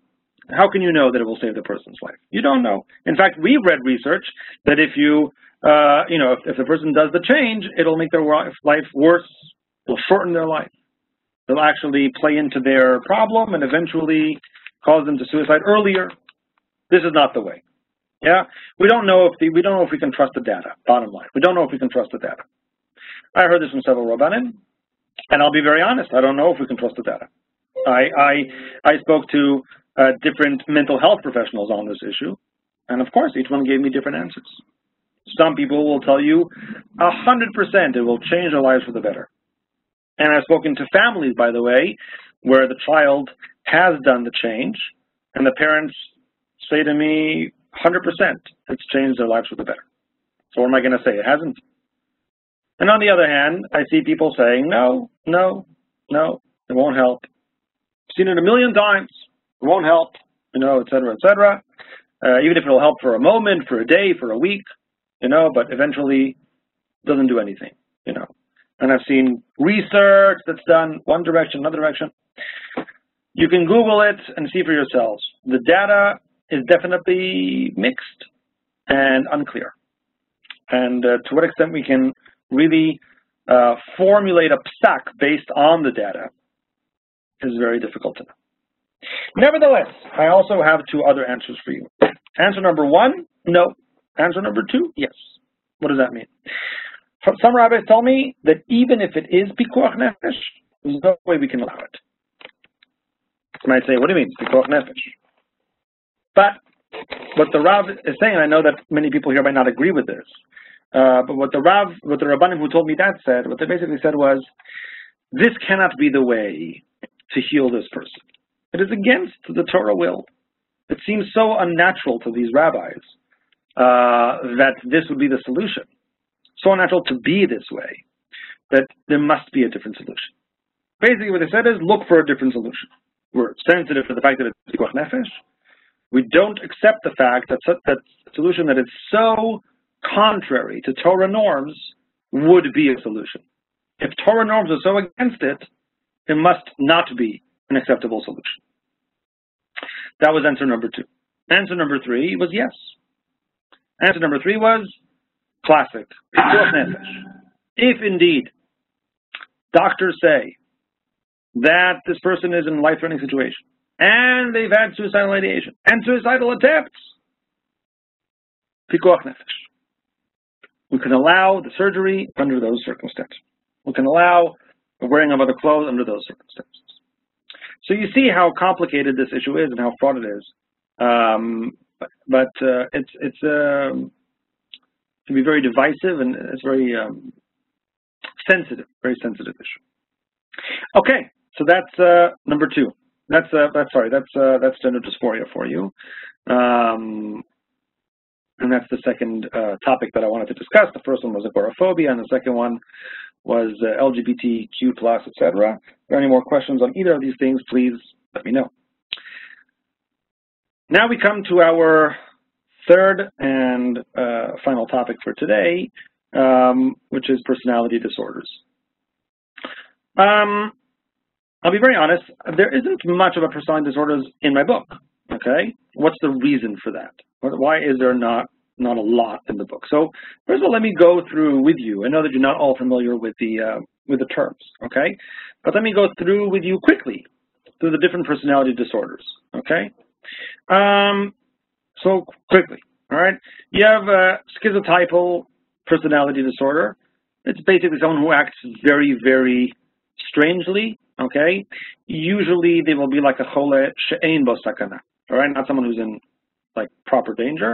[SPEAKER 1] how can you know that it will save the person's life? You don't know. In fact, we've read research that if you, uh, you know, if, if the person does the change, it'll make their life worse. It'll shorten their life. It'll actually play into their problem and eventually cause them to suicide earlier. This is not the way. Yeah, we don't know if the, we don't know if we can trust the data. Bottom line, we don't know if we can trust the data. I heard this from several rabbanim, and I'll be very honest. I don't know if we can trust the data. I I I spoke to uh, different mental health professionals on this issue. And of course, each one gave me different answers. Some people will tell you 100% it will change their lives for the better. And I've spoken to families, by the way, where the child has done the change, and the parents say to me, 100% it's changed their lives for the better. So what am I going to say? It hasn't. And on the other hand, I see people saying, no, no, no, it won't help. I've seen it a million times. It won't help, you know, et cetera, et cetera. Uh, even if it'll help for a moment, for a day, for a week, you know, but eventually doesn't do anything, you know. And I've seen research that's done one direction, another direction. You can Google it and see for yourselves. The data is definitely mixed and unclear. And uh, to what extent we can really uh, formulate a psak based on the data is very difficult to know. Nevertheless, I also have two other answers for you. Answer number one, no. Answer number two, yes. What does that mean? Some rabbis tell me that even if it is pikuach nefesh, there's no way we can allow it. You might say, what do you mean, pikuach nefesh? But what the Rav is saying, and I know that many people here might not agree with this, uh, but what the Rav, what the Rabbanim who told me that said, what they basically said was, this cannot be the way to heal this person. It is against the Torah will. It seems so unnatural to these rabbis uh, that this would be the solution. So unnatural to be this way that there must be a different solution. Basically, what they said is look for a different solution. We're sensitive to the fact that it's pikuach nefesh. We don't accept the fact that that solution that is so contrary to Torah norms would be a solution. If Torah norms are so against it, it must not be an acceptable solution. That was answer number two. Answer number three was yes. Answer number three was classic. If indeed doctors say that this person is in a life-threatening situation, and they've had suicidal ideation and suicidal attempts. Pikuach nefesh. We can allow the surgery under those circumstances. We can allow the wearing of other clothes under those circumstances. So you see how complicated this issue is and how fraught it is. Um, but, uh, it's it's um, can be very divisive and it's very um, sensitive, very sensitive issue. Okay, so that's uh, number two. That's uh, that's sorry, that's uh, that's gender dysphoria for you. Um, and that's the second uh, topic that I wanted to discuss. The first one was agoraphobia, and the second one was uh, LGBTQ etc. If there are any more questions on either of these things, please let me know. Now we come to our third and uh, final topic for today, um, which is personality disorders. Um, I'll be very honest, there isn't much about personality disorders in my book, okay? What's the reason for that? Why is there not not a lot in the book? So first of all, let me go through with you. I know that you're not all familiar with the uh, with the terms, okay? But let me go through with you quickly through the different personality disorders, okay? Um, so quickly, all right? You have a schizotypal personality disorder. It's basically someone who acts very, very strangely, okay? Usually they will be like a chole she'ein bo sakana, all right? Not someone who's in like proper danger,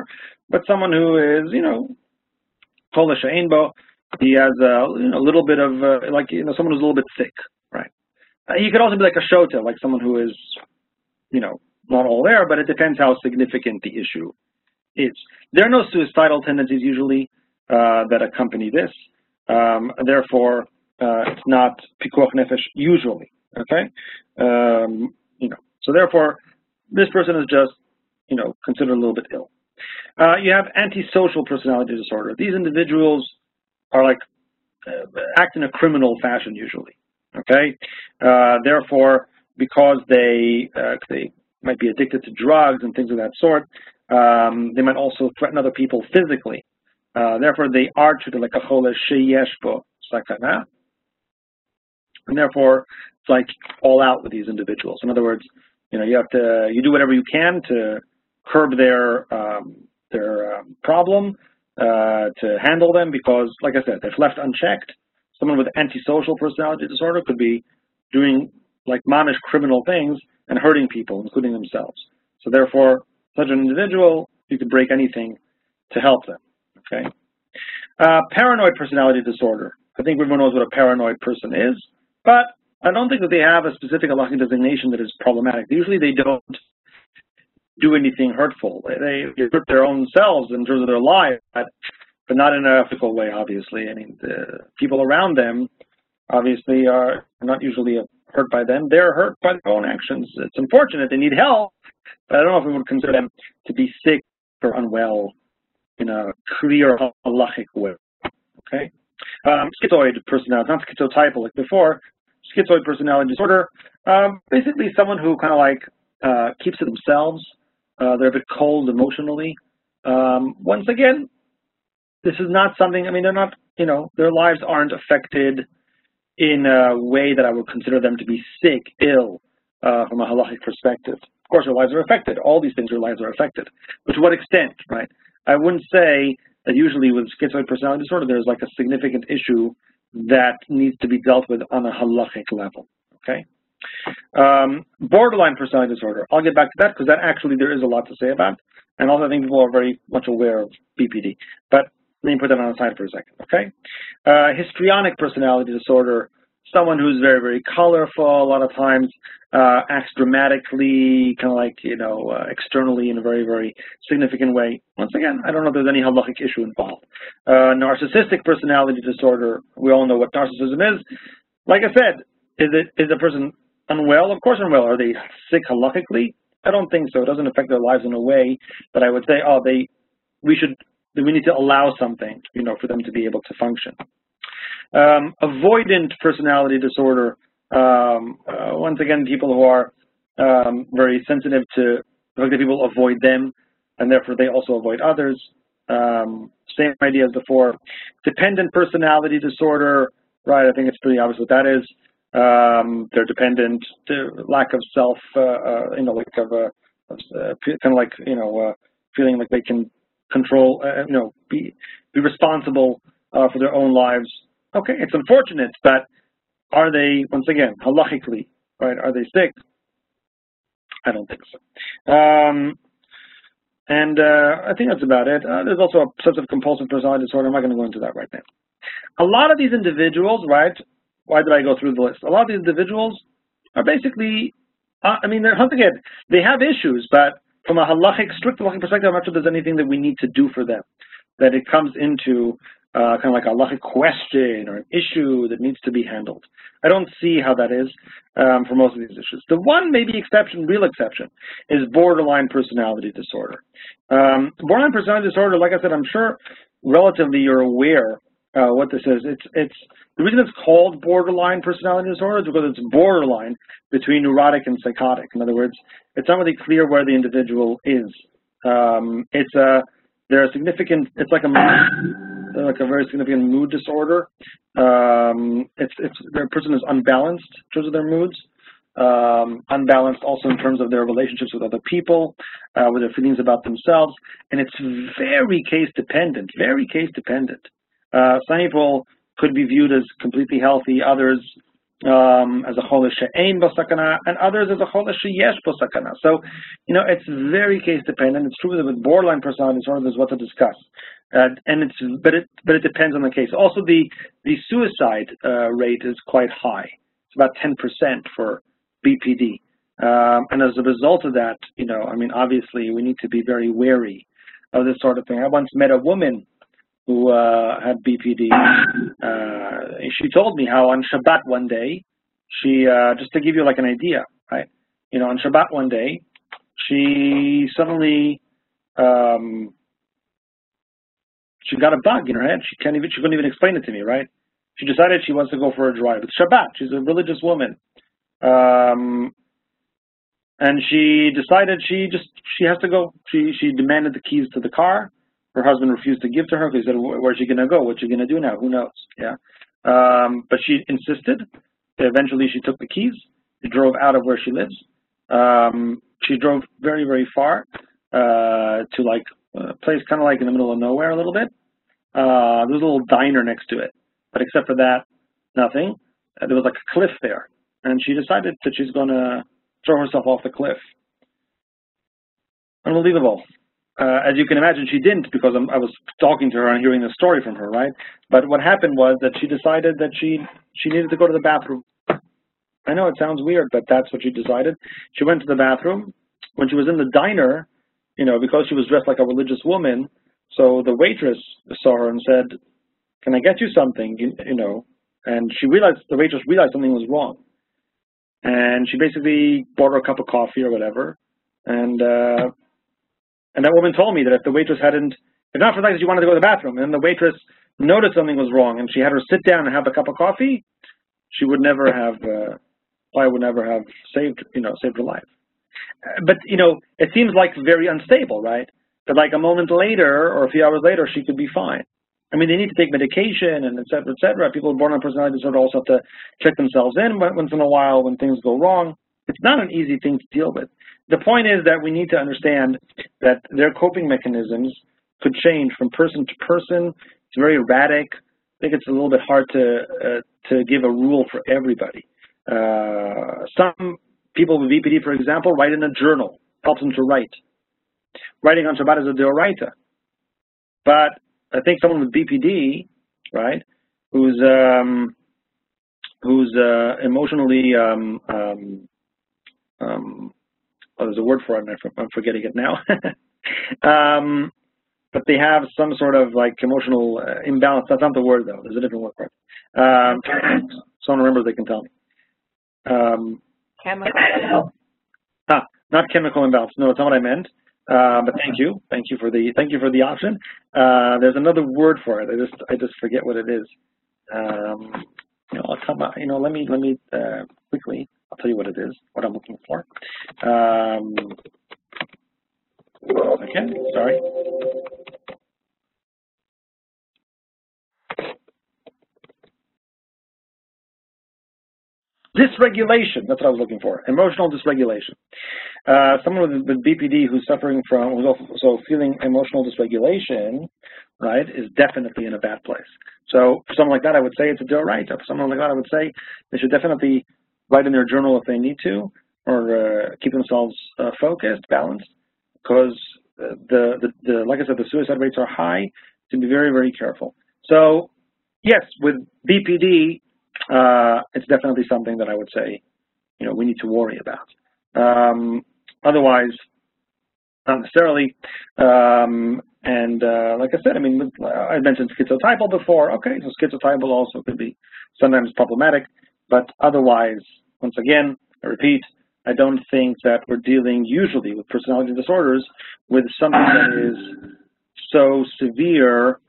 [SPEAKER 1] but someone who is, you know, chole she'ein bo, he has a, you know, little bit of, uh, like, you know, someone who's a little bit sick, right? Uh, he could also be like a shota, like someone who is, you know, not all there, but it depends how significant the issue is. There are no suicidal tendencies usually uh, that accompany this. Um, therefore, uh, it's not pikuach nefesh usually. Okay, um, you know. So therefore, this person is just, you know, considered a little bit ill. Uh, you have antisocial personality disorder. These individuals are like uh, act in a criminal fashion usually. Okay, uh, therefore, because they uh, they might be addicted to drugs and things of that sort. Um, they might also threaten other people physically. Uh, therefore, they are treated like a chole sheyeshbo sakana. And therefore, it's like all out with these individuals. In other words, you know, you have to, you do whatever you can to curb their um, their um, problem, uh, to handle them, because, like I said, if left unchecked, someone with antisocial personality disorder could be doing like mamish criminal things and hurting people, including themselves. So therefore, such an individual, you could break anything to help them. Okay. Uh, paranoid personality disorder. I think everyone knows what a paranoid person is, but I don't think that they have a specific halachic designation that is problematic. Usually they don't do anything hurtful. They, hurt their own selves in terms of their life, but, but not in an ethical way, obviously. I mean, the people around them obviously are not usually hurt by them. They're hurt by their own actions. It's unfortunate. They need help, but I don't know if we would consider them to be sick or unwell in a clear halachic way. Okay? Um, schizoid personality, not schizotypal like before, schizoid personality disorder, um, basically someone who kind of like uh, keeps to themselves. Uh, they're a bit cold emotionally. Um, once again, this is not something, I mean, they're not, you know, their lives aren't affected in a way that I would consider them to be sick, ill, uh, from a halachic perspective. Of course, their lives are affected. All these things, their lives are affected. But to what extent, right? I wouldn't say that usually with schizoid personality disorder, there's like a significant issue that needs to be dealt with on a halachic level, okay? Um, borderline personality disorder, I'll get back to that because that actually there is a lot to say about. And also I think people are very much aware of BPD. But let me put that on the side for a second, okay? Uh, histrionic personality disorder, someone who's very, very colorful, a lot of times uh, acts dramatically, kind of like, you know, uh, externally in a very, very significant way. Once again, I don't know if there's any halachic issue involved. Uh, narcissistic personality disorder, we all know what narcissism is. Like I said, is it is a person unwell? Of course unwell. Are they sick halachically? I don't think so. It doesn't affect their lives in a way that I would say, oh, they, we should we need to allow something, you know, for them to be able to function. Um, avoidant personality disorder, um, uh, once again, people who are um, very sensitive to the fact that people avoid them, and therefore they also avoid others. Um, same idea as before. Dependent personality disorder, right, I think it's pretty obvious what that is. Um, they're dependent, lack of self, uh, uh, you know, like of a, uh, kind of like, you know, uh, feeling like they can control, uh, you know, be be responsible uh, for their own lives. Okay, it's unfortunate, but are they, once again, halachically, right, are they sick? I don't think so. Um, and uh, I think that's about it. Uh, there's also a obsessive compulsive personality disorder. I'm not going to go into that right now. A lot of these individuals, right? Why did I go through the list? A lot of these individuals are basically, uh, I mean, they're, once again, they have issues, but from a halachic, strict halachic perspective, I'm not sure there's anything that we need to do for them. That it comes into uh, kind of like a halachic question or an issue that needs to be handled. I don't see how that is um, for most of these issues. The one maybe exception, real exception, is borderline personality disorder. Um, borderline personality disorder, like I said, I'm sure relatively you're aware uh, what this is. It's it's the reason it's called borderline personality disorder is because it's borderline between neurotic and psychotic. In other words, it's not really clear where the individual is. Um, it's a there are significant. It's like a like a very significant mood disorder. Um, it's it's the person is unbalanced in terms of their moods. Um, unbalanced also in terms of their relationships with other people, uh, with their feelings about themselves, and it's very case dependent. Very case dependent. Uh, some people could be viewed as completely healthy, others um, as a cholish she'ein b'sakana, and others as a cholish she'yesh b'sakana. So, you know, it's very case dependent. It's true that with borderline personality disorder, there's what to discuss, uh, and it's but it but it depends on the case. Also, the the suicide uh, rate is quite high. It's about 10% for BPD, um, and as a result of that, you know, I mean, obviously, we need to be very wary of this sort of thing. I once met a woman who uh, had BPD. Uh, she told me how on Shabbat one day, she uh, just to give you like an idea, right? You know, on Shabbat one day, she suddenly um, she got a bug in her head. She can't even she couldn't even explain it to me, right? She decided she wants to go for a drive. It's Shabbat. She's a religious woman. Um, and she decided she just she has to go. She she demanded the keys to the car her husband refused to give to her because he said, where's she going to go? What's she going to do now? Who knows? Yeah. Um, but she insisted. Eventually, she took the keys. She drove out of where she lives. Um, she drove very, very far uh, to like a place kind of like in the middle of nowhere a little bit. Uh, there was a little diner next to it. But except for that, nothing. Uh, there was like a cliff there. And she decided that she's going to throw herself off the cliff. Unbelievable. Uh, as you can imagine, she didn't because I'm, i was talking to her and hearing the story from her, right? But what happened was that she decided that she she needed to go to the bathroom. I know it sounds weird, but that's what she decided. She went to the bathroom. When she was in the diner, you know, because she was dressed like a religious woman, so the waitress saw her and said, "Can I get you something?" You, you know, and she realized the waitress realized something was wrong, and she basically bought her a cup of coffee or whatever, and uh, and that woman told me that if the waitress hadn't, if not for the fact that she wanted to go to the bathroom, and the waitress noticed something was wrong, and she had her sit down and have a cup of coffee, she would never have, uh, I would never have saved, you know, saved her life. But you know, it seems like very unstable, right? But like a moment later or a few hours later, she could be fine. I mean, they need to take medication and et cetera, et cetera. People born on personality disorder also have to check themselves in once in a while when things go wrong. It's not an easy thing to deal with. The point is that we need to understand that their coping mechanisms could change from person to person. It's very erratic. I think it's a little bit hard to uh, to give a rule for everybody. Uh, some people with BPD, for example, write in a journal, helps them to write. Writing on Shabbat is a deoraita. But I think someone with BPD, right, who's um, who's uh, emotionally um, um, um, oh, there's a word for it, and I'm forgetting it now. [LAUGHS] um, but they have some sort of like emotional uh, imbalance. That's not the word though. There's a different word for it. Um, [COUGHS] someone remembers, they can tell me. Um,
[SPEAKER 2] chemical. Imbalance.
[SPEAKER 1] Ah, not chemical imbalance. No, that's not what I meant. Uh, but thank you, thank you for the thank you for the option. Uh, there's another word for it. I just I just forget what it is. Um, you know, I'll come. You know, let me let me uh, quickly. I'll tell you what it is, what I'm looking for. Um, okay, sorry. dysregulation. That's what I was looking for. Emotional dysregulation. Uh, someone with, with, BPD who's suffering from, who's also feeling emotional dysregulation, right, is definitely in a bad place. So for someone like that, I would say it's a deal right. For someone like that, I would say they should definitely write in their journal if they need to, or uh, keep themselves uh, focused, balanced, because the, the, the, like I said, the suicide rates are high. To be very, very careful. So yes, with BPD, uh, it's definitely something that I would say, you know, we need to worry about. Um, otherwise, not necessarily. Um, and uh, like I said, I mean, I mentioned schizotypal before. Okay, so schizotypal also could be sometimes problematic, but otherwise, once again, I repeat, I don't think that we're dealing usually with personality disorders with something that is so severe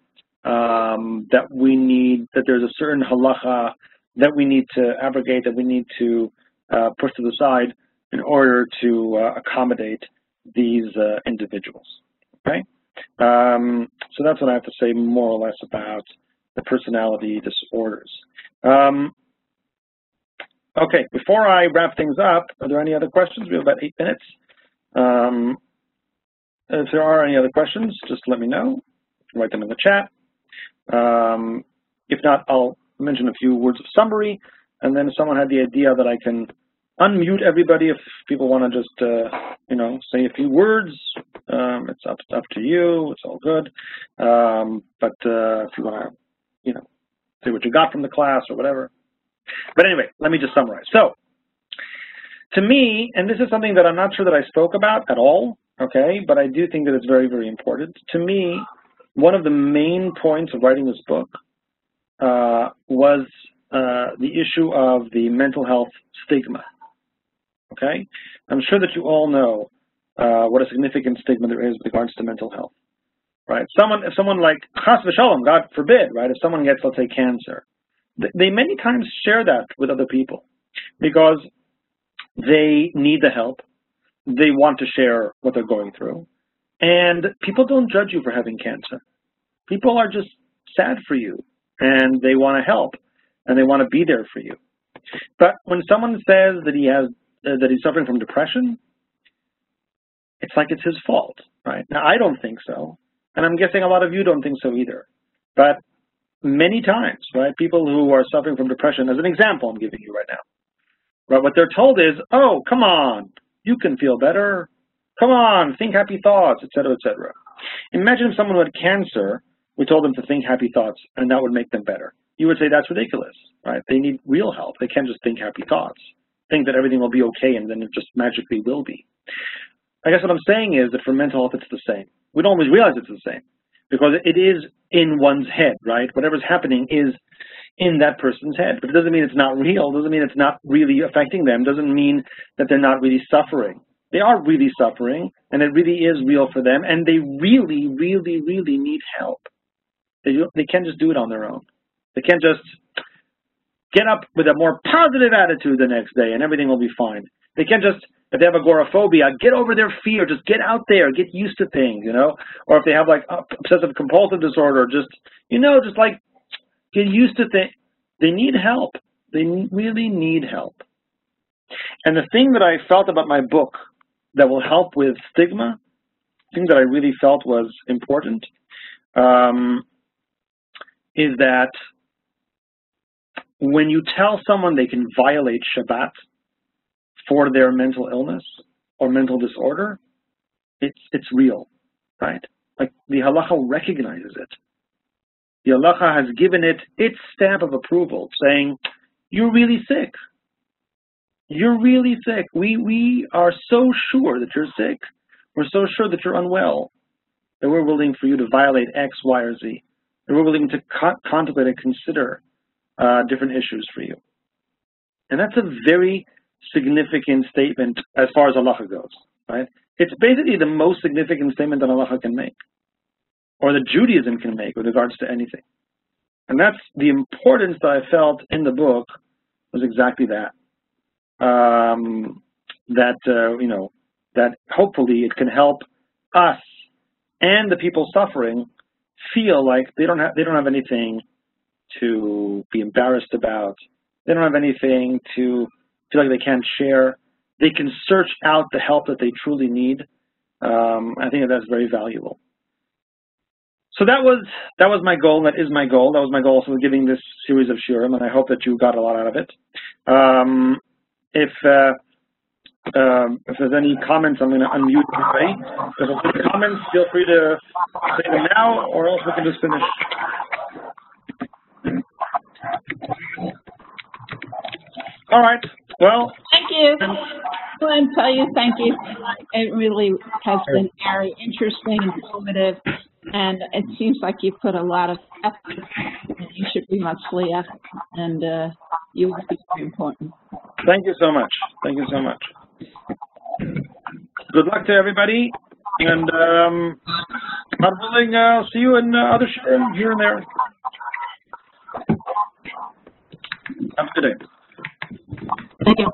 [SPEAKER 1] um, that we need, that there's a certain halacha that we need to abrogate, that we need to uh, push to the side in order to uh, accommodate these uh, individuals. Okay, um, so that's what I have to say more or less about the personality disorders. Um, okay, before I wrap things up, are there any other questions? We have about eight minutes. Um, if there are any other questions, just let me know. Write them in the chat. Um, if not, I'll mention a few words of summary, and then if someone had the idea that I can unmute everybody if people want to just, uh, you know, say a few words. Um, it's up, up to you. It's all good. Um, but uh, if you want to, you know, say what you got from the class or whatever. But anyway, let me just summarize. So, to me, and this is something that I'm not sure that I spoke about at all, okay, but I do think that it's very, very important. To me, one of the main points of writing this book uh, was uh, the issue of the mental health stigma. Okay, I'm sure that you all know uh, what a significant stigma there is with regards to mental health. Right? Someone, if someone like Chas v'shalom, God forbid, right? If someone gets, let's say, cancer, they many times share that with other people because they need the help. They want to share what they're going through. And people don't judge you for having cancer. People are just sad for you and they want to help and they want to be there for you. But when someone says that he has uh, that he's suffering from depression, it's like it's his fault, right? Now I don't think so, and I'm guessing a lot of you don't think so either. But many times, right, people who are suffering from depression, as an example I'm giving you right now, right, what they're told is, oh, come on, you can feel better. Come on, think happy thoughts, etc., etc. Imagine if someone who had cancer we told them to think happy thoughts, and that would make them better. You would say that's ridiculous, right? They need real help. They can't just think happy thoughts, think that everything will be okay, and then it just magically will be. I guess what I'm saying is that for mental health, it's the same. We don't always realize it's the same because it is in one's head, right? Whatever's happening is in that person's head, but it doesn't mean it's not real. It doesn't mean it's not really affecting them. Doesn't mean that they're not really suffering. They are really suffering, and it really is real for them, and they really, really, really need help. They, they can't just do it on their own. They can't just get up with a more positive attitude the next day and everything will be fine. They can't just, if they have agoraphobia, get over their fear, just get out there, get used to things, you know? Or if they have like obsessive compulsive disorder, just, you know, just like get used to things. They need help. They really need help. And the thing that I felt about my book that will help with stigma, thing that I really felt was important, um, is that when you tell someone they can violate Shabbat for their mental illness or mental disorder, it's it's real, right? Like the halacha recognizes it. The halacha has given it its stamp of approval, saying, "You're really sick. You're really sick. We we are so sure that you're sick. We're so sure that you're unwell that we're willing for you to violate X, Y, or Z." That we're willing to co contemplate and consider uh, different issues for you. And that's a very significant statement as far as halacha goes, right? It's basically the most significant statement that halacha can make, or that Judaism can make with regards to anything. And that's the importance that I felt in the book was exactly that. Um, that, uh, you know, that hopefully it can help us and the people suffering feel like they don't have they don't have anything to be embarrassed about. They don't have anything to feel like they can't share, they can search out the help that they truly need. Um, I think that that's very valuable. So that was that was my goal. That is my goal. That was my goal with giving this series of Shiurim, and I hope that you got a lot out of it. Um, if uh, um, if there's any comments, I'm going to unmute everybody. If there's any comments, feel free to say them now, or else we can just finish. All right. Well,
[SPEAKER 2] Thank you. I want to tell you thank you. It really has been very interesting, and informative, and it seems like you put a lot of effort. And you should be much Matzliach, and uh, you will be very important.
[SPEAKER 1] thank you so much. Thank you so much. Good luck to everybody, and um, God willing, uh, see you in uh, other Shiurim here and there. Have a good day.
[SPEAKER 2] Thank you.